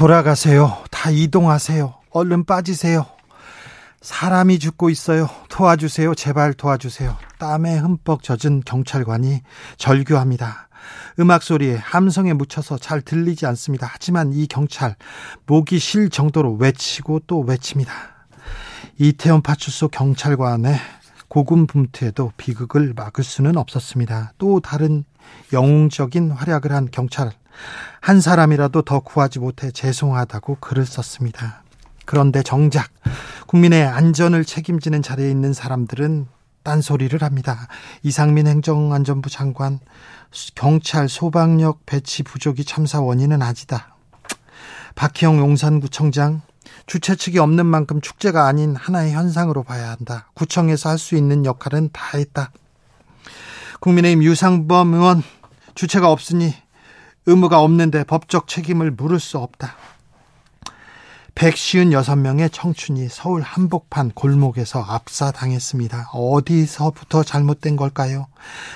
돌아가세요. 다 이동하세요. 얼른 빠지세요. 사람이 죽고 있어요. 도와주세요. 제발 도와주세요. 땀에 흠뻑 젖은 경찰관이 절규합니다. 음악 소리에 함성에 묻혀서 잘 들리지 않습니다. 하지만 이 경찰 목이 쉴 정도로 외치고 또 외칩니다. 이태원 파출소 경찰관의 고군분투에도 비극을 막을 수는 없었습니다. 또 다른 영웅적인 활약을 한 경찰 한 사람이라도 더 구하지 못해 죄송하다고 글을 썼습니다. 그런데 정작 국민의 안전을 책임지는 자리에 있는 사람들은 딴소리를 합니다. 이상민 행정안전부 장관 경찰 소방력 배치 부족이 참사 원인은 아니다. 박희영 용산구청장 주최 측이 없는 만큼 축제가 아닌 하나의 현상으로 봐야 한다. 구청에서 할 수 있는 역할은 다 했다. 국민의힘 유상범 의원 주체가 없으니 의무가 없는데 법적 책임을 물을 수 없다. 156명의 청춘이 서울 한복판 골목에서 압사당했습니다. 어디서부터 잘못된 걸까요?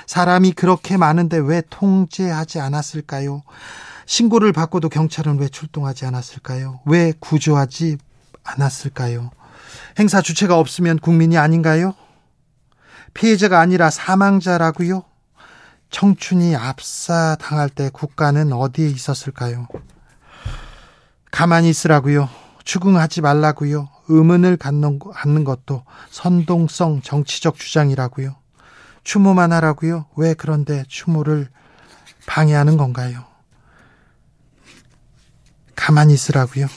사람이 그렇게 많은데 왜 통제하지 않았을까요? 신고를 받고도 경찰은 왜 출동하지 않았을까요? 왜 구조하지 않았을까요? 행사 주체가 없으면 국민이 아닌가요? 피해자가 아니라 사망자라고요? 청춘이 압사 당할 때 국가는 어디에 있었을까요? 가만히 있으라고요. 추궁하지 말라고요. 의문을 갖는, 갖는 것도 선동성 정치적 주장이라고요. 추모만 하라고요. 왜 그런데 추모를 방해하는 건가요? 가만히 있으라고요.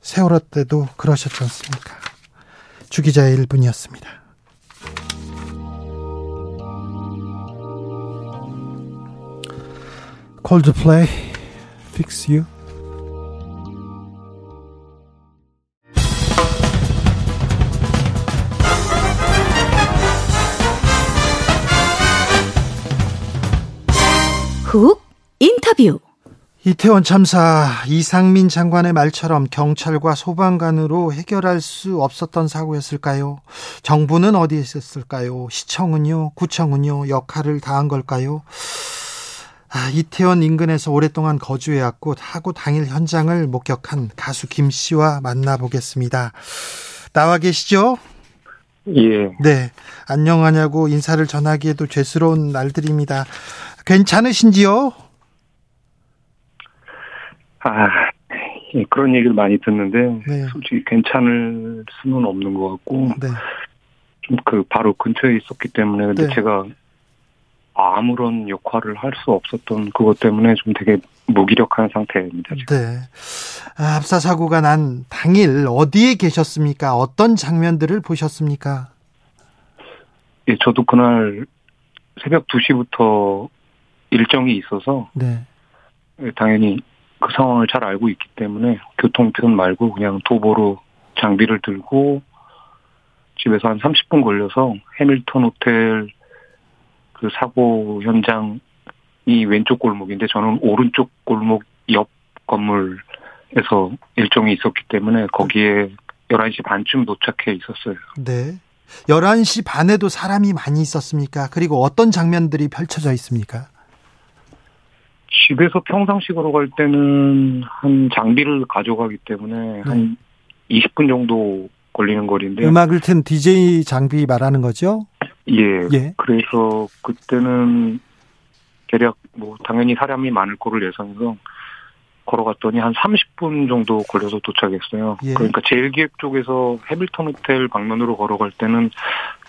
세월호 때도 그러셨지 않습니까? 주기자의 1분이었습니다. 콜드플레이 Fix You 훅 인터뷰 이태원 참사 이상민 장관의 말처럼 경찰과 소방관으로 해결할 수 없었던 사고였을까요? 정부는 어디에 있었을까요? 시청은요? 구청은요? 역할을 다한 걸까요? 아, 이태원 인근에서 오랫동안 거주해왔고 하고 당일 현장을 목격한 가수 김 씨와 만나보겠습니다. 나와 계시죠? 예. 네. 안녕하냐고 인사를 전하기에도 죄스러운 날들입니다. 괜찮으신지요? 아, 예, 그런 얘기를 많이 듣는데 네. 솔직히 괜찮을 수는 없는 것 같고 네. 좀그 바로 근처에 있었기 때문에 근데 네. 제가 아무런 역할을 할 수 없었던 그것 때문에 좀 되게 무기력한 상태입니다. 지금. 네. 아, 압사 사고가 난 당일 어디에 계셨습니까? 어떤 장면들을 보셨습니까? 예, 저도 그날 새벽 2시부터 일정이 있어서 네. 예, 당연히 그 상황을 잘 알고 있기 때문에 교통편 말고 그냥 도보로 장비를 들고 집에서 한 30분 걸려서 해밀턴 호텔 그 사고 현장이 왼쪽 골목인데 저는 오른쪽 골목 옆 건물에서 일정이 있었기 때문에 거기에 11시 반쯤 도착해 있었어요. 네. 11시 반에도 사람이 많이 있었습니까? 그리고 어떤 장면들이 펼쳐져 있습니까? 집에서 평상식으로 갈 때는 한 장비를 가져가기 때문에 한 20분 정도 걸리는 거리인데 음악을 튼 DJ 장비 말하는 거죠? 예. 예. 그래서 그때는 대략 뭐 당연히 사람이 많을 거를 예상해서 걸어갔더니 한 30분 정도 걸려서 도착했어요. 예. 그러니까 제일기획 쪽에서 해밀턴 호텔 방면으로 걸어갈 때는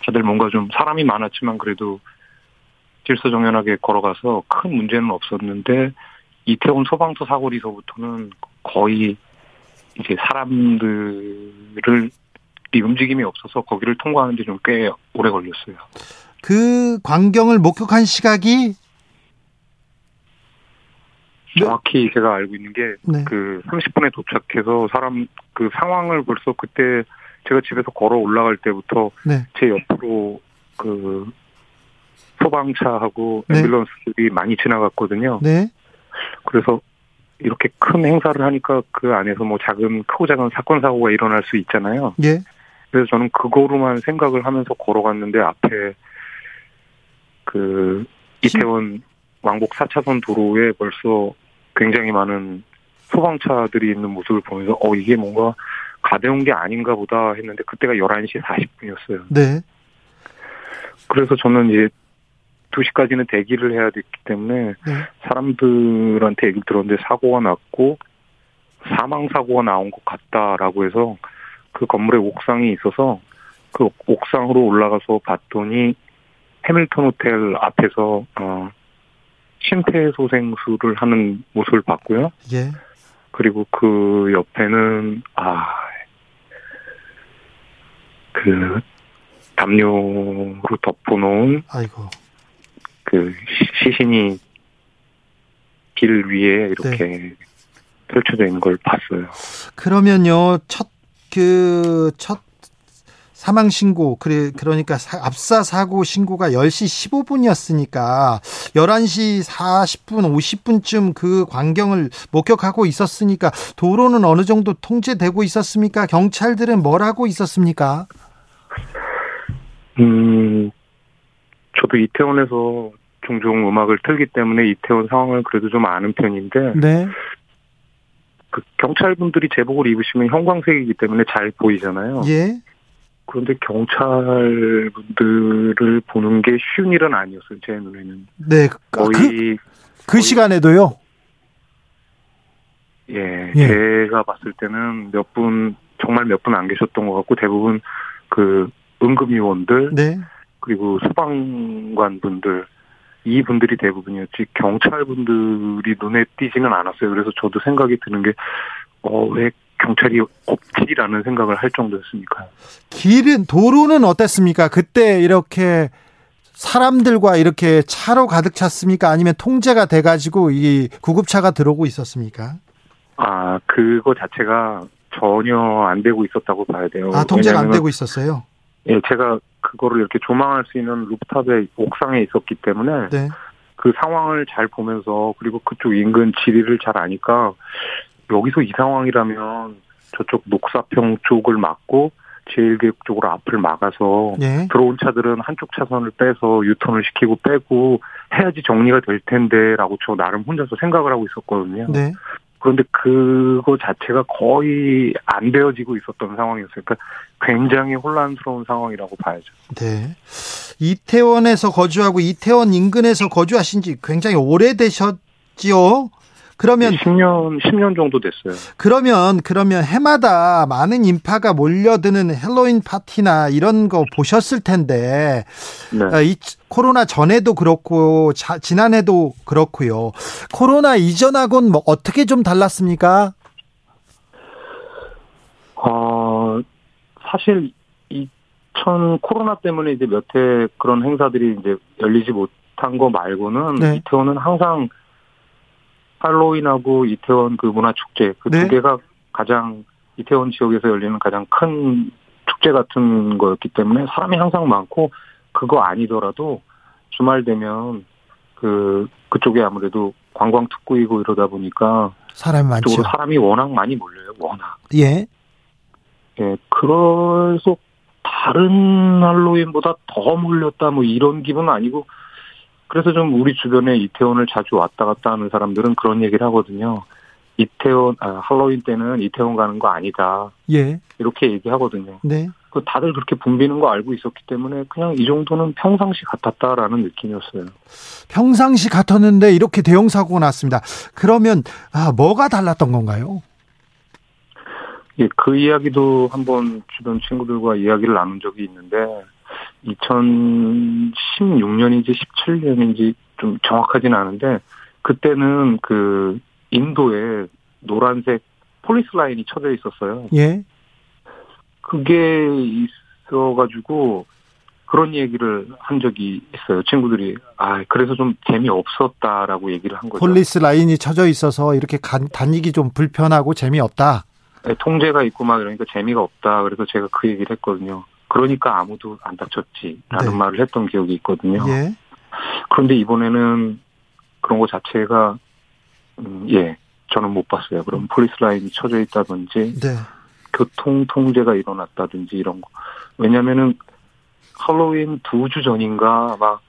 다들 뭔가 좀 사람이 많았지만 그래도 질서정연하게 걸어가서 큰 문제는 없었는데 이태원 소방서 사거리서부터는 거의 이제 사람들을 이 움직임이 없어서 거기를 통과하는데 좀 꽤 오래 걸렸어요. 그 광경을 목격한 시각이 정확히 제가 알고 있는 게 네. 그 30분에 도착해서 사람 그 상황을 벌써 그때 제가 집에서 걸어 올라갈 때부터 네. 제 옆으로 그 소방차하고 네. 앰뷸런스들이 많이 지나갔거든요. 네. 그래서 이렇게 큰 행사를 하니까 그 안에서 뭐 작은 크고 작은 사건 사고가 일어날 수 있잖아요. 예. 그래서 저는 그거로만 생각을 하면서 걸어갔는데 앞에 그 이태원 왕복 4차선 도로에 벌써 굉장히 많은 소방차들이 있는 모습을 보면서 어 이게 뭔가 가벼운 게 아닌가 보다 했는데 그때가 11시 40분이었어요. 네. 그래서 저는 이제 2시까지는 대기를 해야 됐기 때문에 네. 사람들한테 얘기를 들었는데 사고가 났고 사망 사고가 나온 것 같다라고 해서 그 건물에 옥상이 있어서 그 옥상으로 올라가서 봤더니 해밀턴 호텔 앞에서 어 심폐소생술을 하는 모습을 봤고요. 예. 그리고 그 옆에는 아그 담요로 덮어놓은 아이고. 그 시- 시신이 길 위에 이렇게 펼쳐져 있는 걸 봤어요. 그러면요. 첫 그 첫 사망 신고 그래 그러니까 사- 압사 사고 신고가 10시 15분이었으니까 11시 40분 50분쯤 그 광경을 목격하고 있었으니까 도로는 어느 정도 통제되고 있었습니까? 경찰들은 뭘 하고 있었습니까? 음, 저도 이태원에서 종종 음악을 틀기 때문에 이태원 상황을 그래도 좀 아는 편인데 네. 그 경찰분들이 제복을 입으시면 형광색이기 때문에 잘 보이잖아요. 예. 그런데 경찰분들을 보는 게 쉬운 일은 아니었어요. 제 눈에는 네. 그, 거의 그, 그 시간에도요. 예, 예. 제가 봤을 때는 몇 분 정말 몇 분 안 계셨던 것 같고 대부분 그 응급요원들 네. 그리고 소방관 분들 이 분들이 대부분이었지 경찰 분들이 눈에 띄지는 않았어요. 그래서 저도 생각이 드는 게 어 왜 경찰이 없지라는 생각을 할 정도였으니까요. 길은 도로는 어땠습니까? 그때 이렇게 사람들과 이렇게 차로 가득 찼습니까? 아니면 통제가 돼 가지고 이 구급차가 들어오고 있었습니까? 아 그거 자체가 전혀 안 되고 있었다고 봐야 돼요. 아, 통제가 안 되고 있었어요. 예, 제가 그거를 이렇게 조망할 수 있는 루프탑의 옥상에 있었기 때문에 네. 그 상황을 잘 보면서 그리고 그쪽 인근 지리를 잘 아니까 여기서 이 상황이라면 저쪽 녹사평 쪽을 막고 제일교육 쪽으로 앞을 막아서 예. 들어온 차들은 한쪽 차선을 빼서 유턴을 시키고 빼고 해야지 정리가 될 텐데라고 저 나름 혼자서 생각을 하고 있었거든요. 네. 그런데 그거 자체가 거의 안 되어지고 있었던 상황이었어요. 그러니까 굉장히 혼란스러운 상황이라고 봐야죠. 네. 이태원에서 거주하고 이태원 인근에서 거주하신 지 굉장히 오래되셨지요? 그러면 10년 10년 정도 됐어요. 그러면 그러면 해마다 많은 인파가 몰려드는 헬로윈 파티나 이런 거 보셨을 텐데 네. 어, 이 코로나 전에도 그렇고 자, 지난해도 그렇고요. 코로나 이전하고는 뭐 어떻게 좀 달랐습니까? 어, 사실 2000 코로나 때문에 이제 몇 해 그런 행사들이 이제 열리지 못한 거 말고는 네. 이태원은 항상 할로윈하고 이태원 그 문화 축제 그두 네. 개가 가장 이태원 지역에서 열리는 가장 큰 축제 같은 거였기 때문에 사람이 항상 많고 그거 아니더라도 주말 되면 그 그쪽에 아무래도 관광 특구이고 이러다 보니까 사람이 많죠. 사람이 워낙 많이 몰려요. 워낙. 예. 예, 그래서 다른 할로윈보다 더 몰렸다 뭐 이런 기분은 아니고 그래서 좀 우리 주변에 이태원을 자주 왔다 갔다 하는 사람들은 그런 얘기를 하거든요. 이태원 아, 할로윈 때는 이태원 가는 거 아니다 예. 이렇게 얘기하거든요. 네. 그 다들 그렇게 붐비는 거 알고 있었기 때문에 그냥 이 정도는 평상시 같았다라는 느낌이었어요. 평상시 같았는데 이렇게 대형 사고가 났습니다. 그러면 아, 뭐가 달랐던 건가요? 예, 그 이야기도 한번 주변 친구들과 이야기를 나눈 적이 있는데 2016년인지 17년인지 좀 정확하지는 않은데 그때는 그 인도에 노란색 police line이 쳐져 있었어요. 예. 그게 있어가지고 그런 얘기를 한 적이 있어요. 친구들이 아 그래서 좀 재미 없었다라고 얘기를 한 거죠. police line이 쳐져 있어서 이렇게 간, 다니기 좀 불편하고 재미 없다. 네, 통제가 있고 막 이러니까 재미가 없다. 그래서 제가 그 얘기를 했거든요. 그러니까 아무도 안 다쳤지라는 네. 말을 했던 기억이 있거든요. 예. 그런데 이번에는 그런 거 자체가 음, 예 저는 못 봤어요. 그럼 police line이 쳐져 있다든지 네. 교통 통제가 일어났다든지 이런 거. 왜냐면은 할로윈 두 주 전인가 막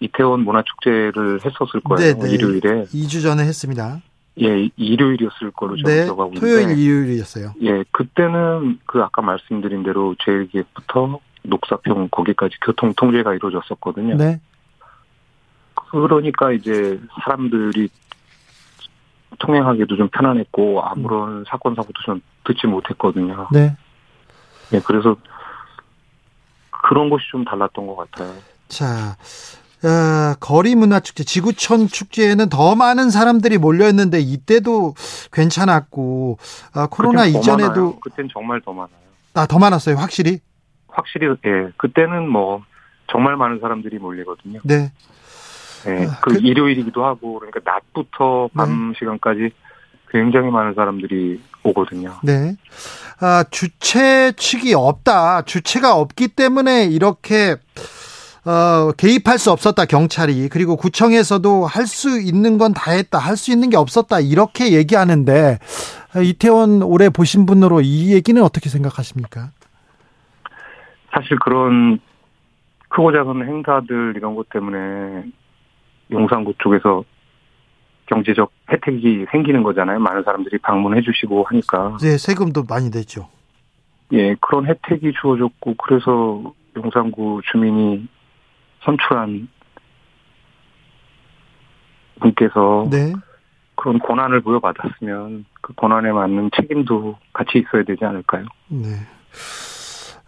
이태원 문화축제를 했었을 거예요. 네, 네. 일요일에. 2주 전에 했습니다. 예, 일요일이었을 거로 저는 네. 기억하고 있는데. 토요일, 일요일이었어요. 예, 그때는 그 아까 말씀드린 대로 제일기획부터 녹사평 거기까지 교통 통제가 이루어졌었거든요. 네. 그러니까 이제 사람들이 통행하기도 좀 편안했고 아무런 사건 사고도 좀 듣지 못했거든요. 네. 예, 그래서 그런 것이 좀 달랐던 것 같아요. 자, 어, 거리 문화 축제, 지구촌 축제에는 더 많은 사람들이 몰려있는데 이때도 괜찮았고 아, 코로나 이전에도 많아요. 그땐 정말 더 많아요. 아, 더 많았어요, 확실히. 확실히 예, 그때는 뭐 정말 많은 사람들이 몰리거든요. 네. 예, 아, 그 그- 일요일이기도 하고 그러니까 낮부터 밤 시간까지 굉장히 많은 사람들이 오거든요. 네. 아, 주체 측이 없다. 주체가 없기 때문에 이렇게 어, 개입할 수 없었다, 경찰이. 그리고 구청에서도 할 수 있는 건 다 했다. 할 수 있는 게 없었다. 이렇게 얘기하는데 아, 이태원 올해 보신 분으로 이 얘기는 어떻게 생각하십니까? 사실 그런 크고 작은 행사들 이런 것 때문에 용산구 쪽에서 경제적 혜택이 생기는 거잖아요. 많은 사람들이 방문해 주시고 하니까. 이제 세금도 많이 냈죠. 예, 그런 혜택이 주어졌고 그래서 용산구 주민이 선출한 분께서 네. 그런 권한을 부여받았으면 그 권한에 맞는 책임도 같이 있어야 되지 않을까요? 네.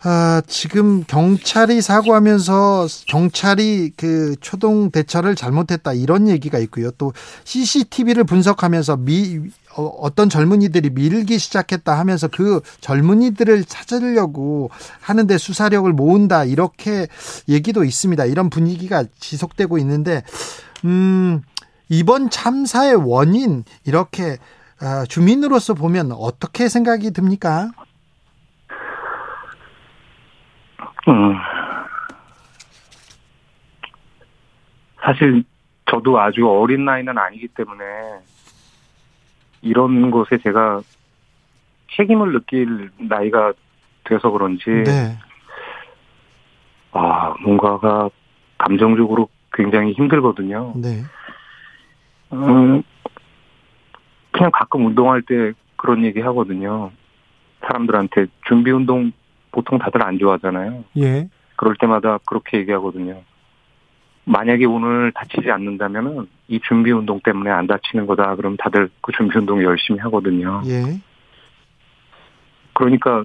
아, 지금 경찰이 사과하면서 경찰이 그 초동 대처를 잘못했다 이런 얘기가 있고요. 또 CCTV를 분석하면서 미 어, 어떤 젊은이들이 밀기 시작했다 하면서 그 젊은이들을 찾으려고 하는데 수사력을 모은다 이렇게 얘기도 있습니다. 이런 분위기가 지속되고 있는데 음 이번 참사의 원인 이렇게 아, 주민으로서 보면 어떻게 생각이 듭니까? 음. 사실 저도 아주 어린 나이는 아니기 때문에 이런 것에 제가 책임을 느낄 나이가 돼서 그런지 네. 아 뭔가가 감정적으로 굉장히 힘들거든요. 네. 음, 그냥 가끔 운동할 때 그런 얘기 하거든요. 사람들한테 준비 운동 보통 다들 안 좋아하잖아요. 예. 그럴 때마다 그렇게 얘기하거든요. 만약에 오늘 다치지 않는다면은 이 준비 운동 때문에 안 다치는 거다. 그럼 다들 그 준비 운동 열심히 하거든요. 예. 그러니까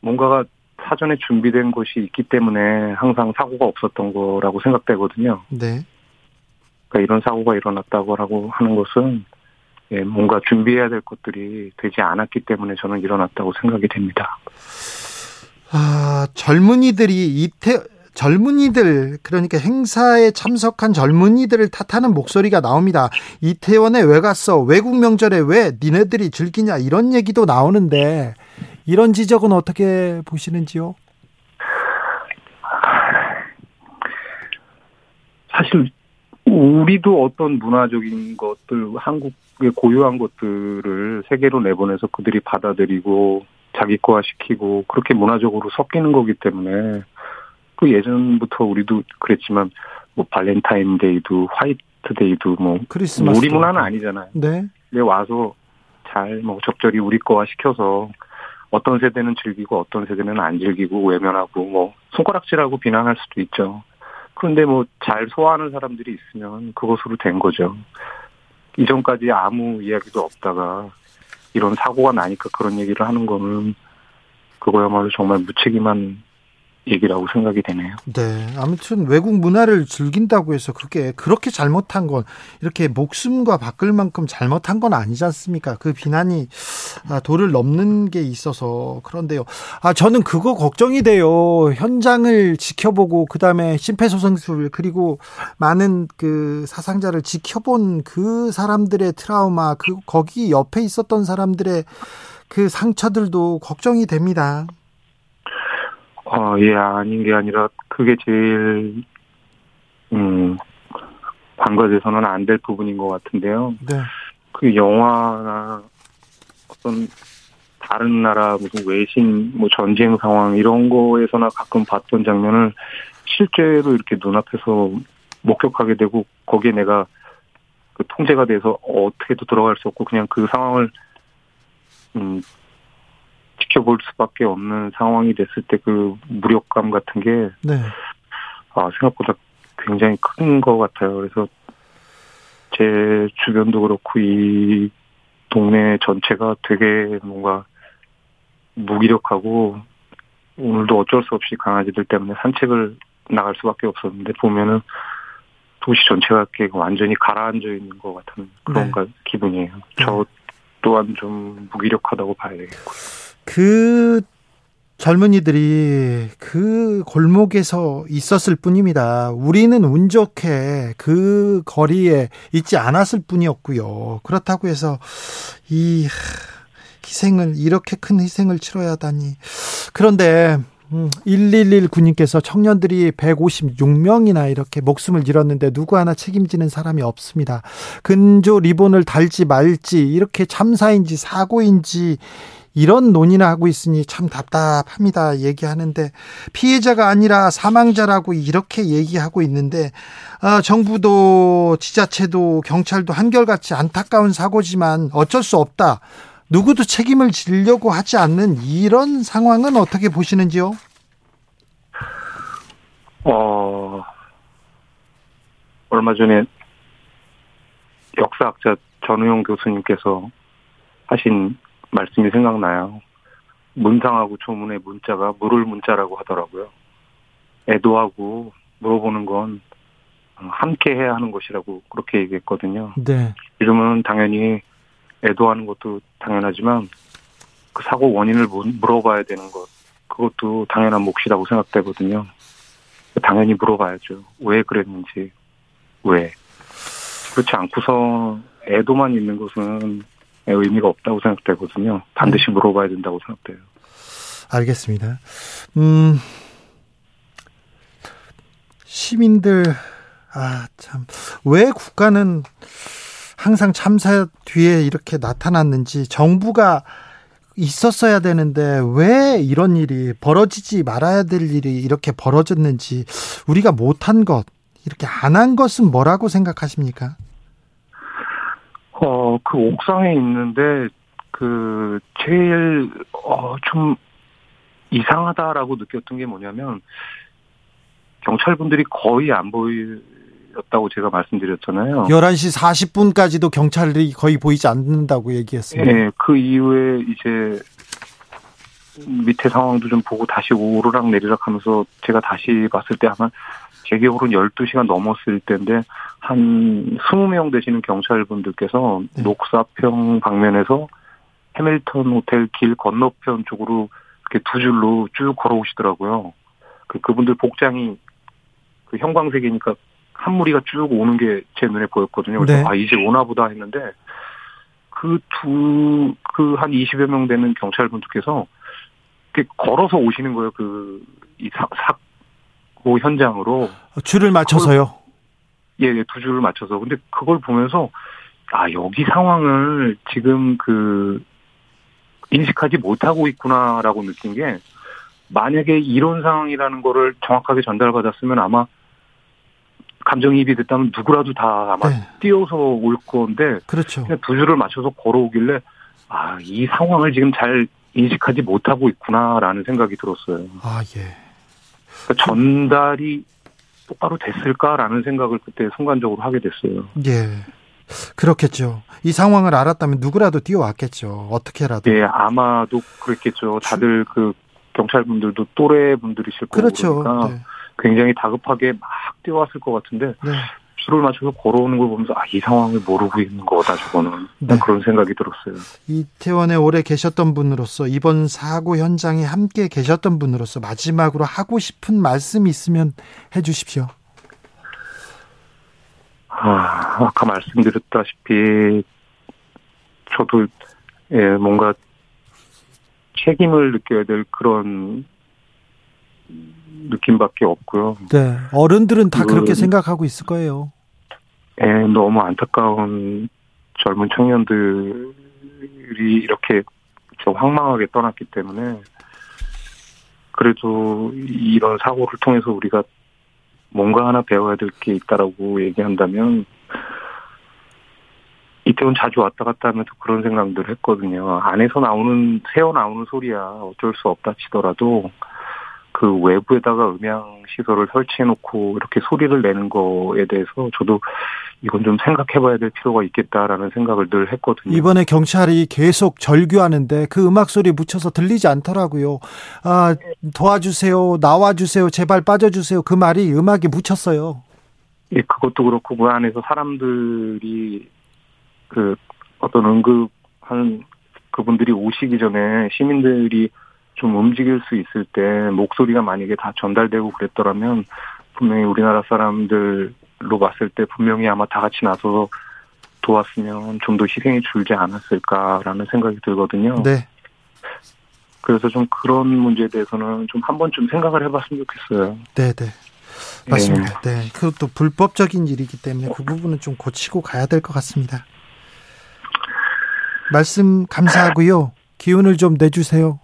뭔가가 사전에 준비된 것이 있기 때문에 항상 사고가 없었던 거라고 생각되거든요. 네. 그러니까 이런 사고가 일어났다고 하는 것은 예, 뭔가 준비해야 될 것들이 되지 않았기 때문에 저는 일어났다고 생각이 됩니다. 아, 젊은이들이 이태 젊은이들 그러니까 행사에 참석한 젊은이들을 탓하는 목소리가 나옵니다. 이태원에 왜 갔어? 외국 명절에 왜 니네들이 즐기냐? 이런 얘기도 나오는데 이런 지적은 어떻게 보시는지요? 사실 우리도 어떤 문화적인 것들 한국의 고유한 것들을 세계로 내보내서 그들이 받아들이고 자기 거화시키고 그렇게 문화적으로 섞이는 거기 때문에 그 예전부터 우리도 그랬지만 뭐 발렌타인데이도 화이트데이도 뭐 크리스마스 우리 문화는 아니잖아요. 네. 근데 와서 잘 뭐 적절히 우리 거화 시켜서 어떤 세대는 즐기고 어떤 세대는 안 즐기고 외면하고 뭐 손가락질하고 비난할 수도 있죠. 그런데 뭐 잘 소화하는 사람들이 있으면 그것으로 된 거죠. 이전까지 아무 이야기도 없다가 이런 사고가 나니까 그런 얘기를 하는 거는 그거야말로 정말 무책임한 얘기라고 생각이 되네요. 네. 아무튼 외국 문화를 즐긴다고 해서 그게 그렇게 잘못한 건 이렇게 목숨과 바꿀 만큼 잘못한 건 아니지 않습니까? 그 비난이 아, 도를 넘는 게 있어서 그런데요. 아, 저는 그거 걱정이 돼요. 현장을 지켜보고 그다음에 심폐소생술 그리고 많은 그 사상자를 지켜본 그 사람들의 트라우마 그 거기 옆에 있었던 사람들의 그 상처들도 걱정이 됩니다. 어, 예, 아닌 게 아니라 그게 제일 음 관과돼서는 안 될 부분인 것 같은데요. 네. 그 영화나 어떤 다른 나라 무슨 외신 뭐 전쟁 상황 이런 거에서나 가끔 봤던 장면을 실제로 이렇게 눈앞에서 목격하게 되고 거기에 내가 그 통제가 돼서 어떻게도 들어갈 수 없고 그냥 그 상황을 음 지켜볼 수밖에 없는 상황이 됐을 때 그 무력감 같은 게 네. 아, 생각보다 굉장히 큰 것 같아요. 그래서 제 주변도 그렇고 이 동네 전체가 되게 뭔가 무기력하고 오늘도 어쩔 수 없이 강아지들 때문에 산책을 나갈 수밖에 없었는데 보면은 도시 전체가 이렇게 완전히 가라앉아 있는 것 같은 그런 네. 기분이에요. 저 또한 좀 무기력하다고 봐야 되겠고. 그 젊은이들이 그 골목에서 있었을 뿐입니다. 우리는 운 좋게 그 거리에 있지 않았을 뿐이었고요. 그렇다고 해서 이 희생을 이렇게 큰 희생을 치러야 하다니. 그런데 1119님께서 청년들이 156명이나 이렇게 목숨을 잃었는데 누구 하나 책임지는 사람이 없습니다. 근조 리본을 달지 말지 이렇게 참사인지 사고인지 이런 논의나 하고 있으니 참 답답합니다. 얘기하는데 피해자가 아니라 사망자라고 이렇게 얘기하고 있는데 아, 정부도 지자체도 경찰도 한결같이 안타까운 사고지만 어쩔 수 없다. 누구도 책임을 지려고 하지 않는 이런 상황은 어떻게 보시는지요? 어, 얼마 전에 역사학자 전우용 교수님께서 하신 말씀이 생각나요. 문상하고 조문의 문자가 물을 문자라고 하더라고요. 애도하고 물어보는 건 함께 해야 하는 것이라고 그렇게 얘기했거든요. 네. 지금은 당연히 애도하는 것도 당연하지만 그 사고 원인을 물어봐야 되는 것 그것도 당연한 몫이라고 생각되거든요. 당연히 물어봐야죠. 왜 그랬는지 왜 그렇지 않고서 애도만 있는 것은 의미가 없다고 생각되거든요. 반드시 물어봐야 된다고 생각돼요. 알겠습니다. 음, 시민들, 아, 참, 왜 국가는 항상 참사 뒤에 이렇게 나타났는지 정부가 있었어야 되는데 왜 이런 일이 벌어지지 말아야 될 일이 이렇게 벌어졌는지 우리가 못한 것, 이렇게 안 한 것은 뭐라고 생각하십니까? 어, 그 옥상에 있는데, 그, 제일, 어, 좀 이상하다라고 느꼈던 게 뭐냐면, 경찰분들이 거의 안 보였다고 제가 말씀드렸잖아요. 11시 40분까지도 경찰이 거의 보이지 않는다고 얘기했습니다. 네, 그 이후에 이제, 밑에 상황도 좀 보고 다시 오르락 내리락 하면서 제가 다시 봤을 때 아마 제 기억으로는 12시간 넘었을 때인데 한 20명 되시는 경찰분들께서 네. 녹사평 방면에서 해밀턴 호텔 길 건너편 쪽으로 이렇게 두 줄로 쭉 걸어오시더라고요. 그 그분들 복장이 그 형광색이니까 한 무리가 쭉 오는 게 제 눈에 보였거든요. 그래서 네. 아 이제 오나 보다 했는데 그 두 그 한 20여 명 되는 경찰분들께서 이렇게 걸어서 오시는 거예요. 그 이 사고 현장으로 줄을 맞춰서요. 예, 예, 두 줄을 맞춰서. 근데 그걸 보면서, 아, 여기 상황을 지금 그, 인식하지 못하고 있구나라고 느낀 게, 만약에 이런 상황이라는 거를 정확하게 전달받았으면 아마, 감정이입이 됐다면 누구라도 다 아마 네. 뛰어서 올 건데, 그렇죠. 그냥 두 줄을 맞춰서 걸어오길래, 아, 이 상황을 지금 잘 인식하지 못하고 있구나라는 생각이 들었어요. 아, 예. 그러니까 전달이 똑바로 됐을까라는 생각을 그때 순간적으로 하게 됐어요. 예. 그렇겠죠. 이 상황을 알았다면 누구라도 뛰어왔겠죠. 어떻게라도. 예, 아마도 그랬겠죠. 다들 그 경찰분들도 또래 분들이실 거고 그렇죠. 그러니까 네. 굉장히 다급하게 막 뛰어왔을 것 같은데 네. 줄을 맞춰서 걸어오는 걸 보면서 아 이 상황을 모르고 있는 거다 저거는 네. 그런 생각이 들었어요. 이태원에 오래 계셨던 분으로서 이번 사고 현장에 함께 계셨던 분으로서 마지막으로 하고 싶은 말씀 있으면 해주십시오. 아, 아까 말씀드렸다시피 저도 예, 뭔가 책임을 느껴야 될 그런 느낌밖에 없고요. 네, 어른들은 다 그 렇게 그- 생각하고 있을 거예요. 예, 너무 안타까운 젊은 청년들이 이렇게 좀 황망하게 떠났기 때문에 그래도 이런 사고를 통해서 우리가 뭔가 하나 배워야 될 게 있다라고 얘기한다면 이태원 자주 왔다 갔다 하면서 그런 생각들 했거든요. 안에서 나오는 새어 나오는 소리야 어쩔 수 없다 치더라도 그 외부에다가 음향 시설을 설치해 놓고 이렇게 소리를 내는 거에 대해서 저도 이건 좀 생각해-봐야 될 필요가 있겠다라는 생각을 늘 했거든요. 이번에 경찰이 계속 절규하는데 그 음악 소리 묻혀서 들리지 않더라고요. 아, 도와주세요, 나와주세요, 제발 빠져주세요. 그 말이 음악에 묻혔어요. 예, 그것도 그렇고 그 안에서 사람들이 그 어떤 응급한 그분들이 오시기 전에 시민들이 좀 움직일 수 있을 때 목소리가 만약에 다 전달되고 그랬더라면 분명히 우리나라 사람들로 봤을 때 분명히 아마 다 같이 나서서 도왔으면 좀 더 희생이 줄지 않았을까라는 생각이 들거든요. 네, 그래서 좀 그런 문제에 대해서는 좀 한 번쯤 생각을 해봤으면 좋겠어요. 네, 네. 맞습니다. 네. 그것도 불법적인 일이기 때문에 그 부분은 좀 고치고 가야 될 것 같습니다. 말씀 감사하고요. 기운을 좀 내주세요.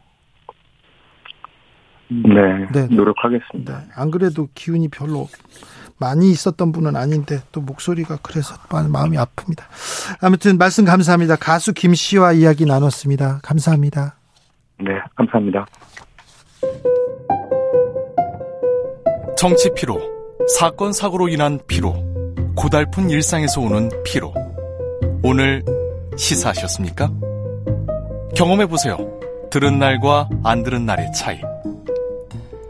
네, 네. 노력하겠습니다. 네. 안 그래도 기운이 별로 많이 있었던 분은 아닌데 또 목소리가 그래서 마음이 아픕니다. 아무튼 말씀 감사합니다. 가수 김 씨와 이야기 나눴습니다. 감사합니다. 네, 감사합니다. 정치 피로, 사건 사고로 인한 피로, 고달픈 일상에서 오는 피로. 오늘 시사하셨습니까? 경험해 보세요. 들은 날과 안 들은 날의 차이.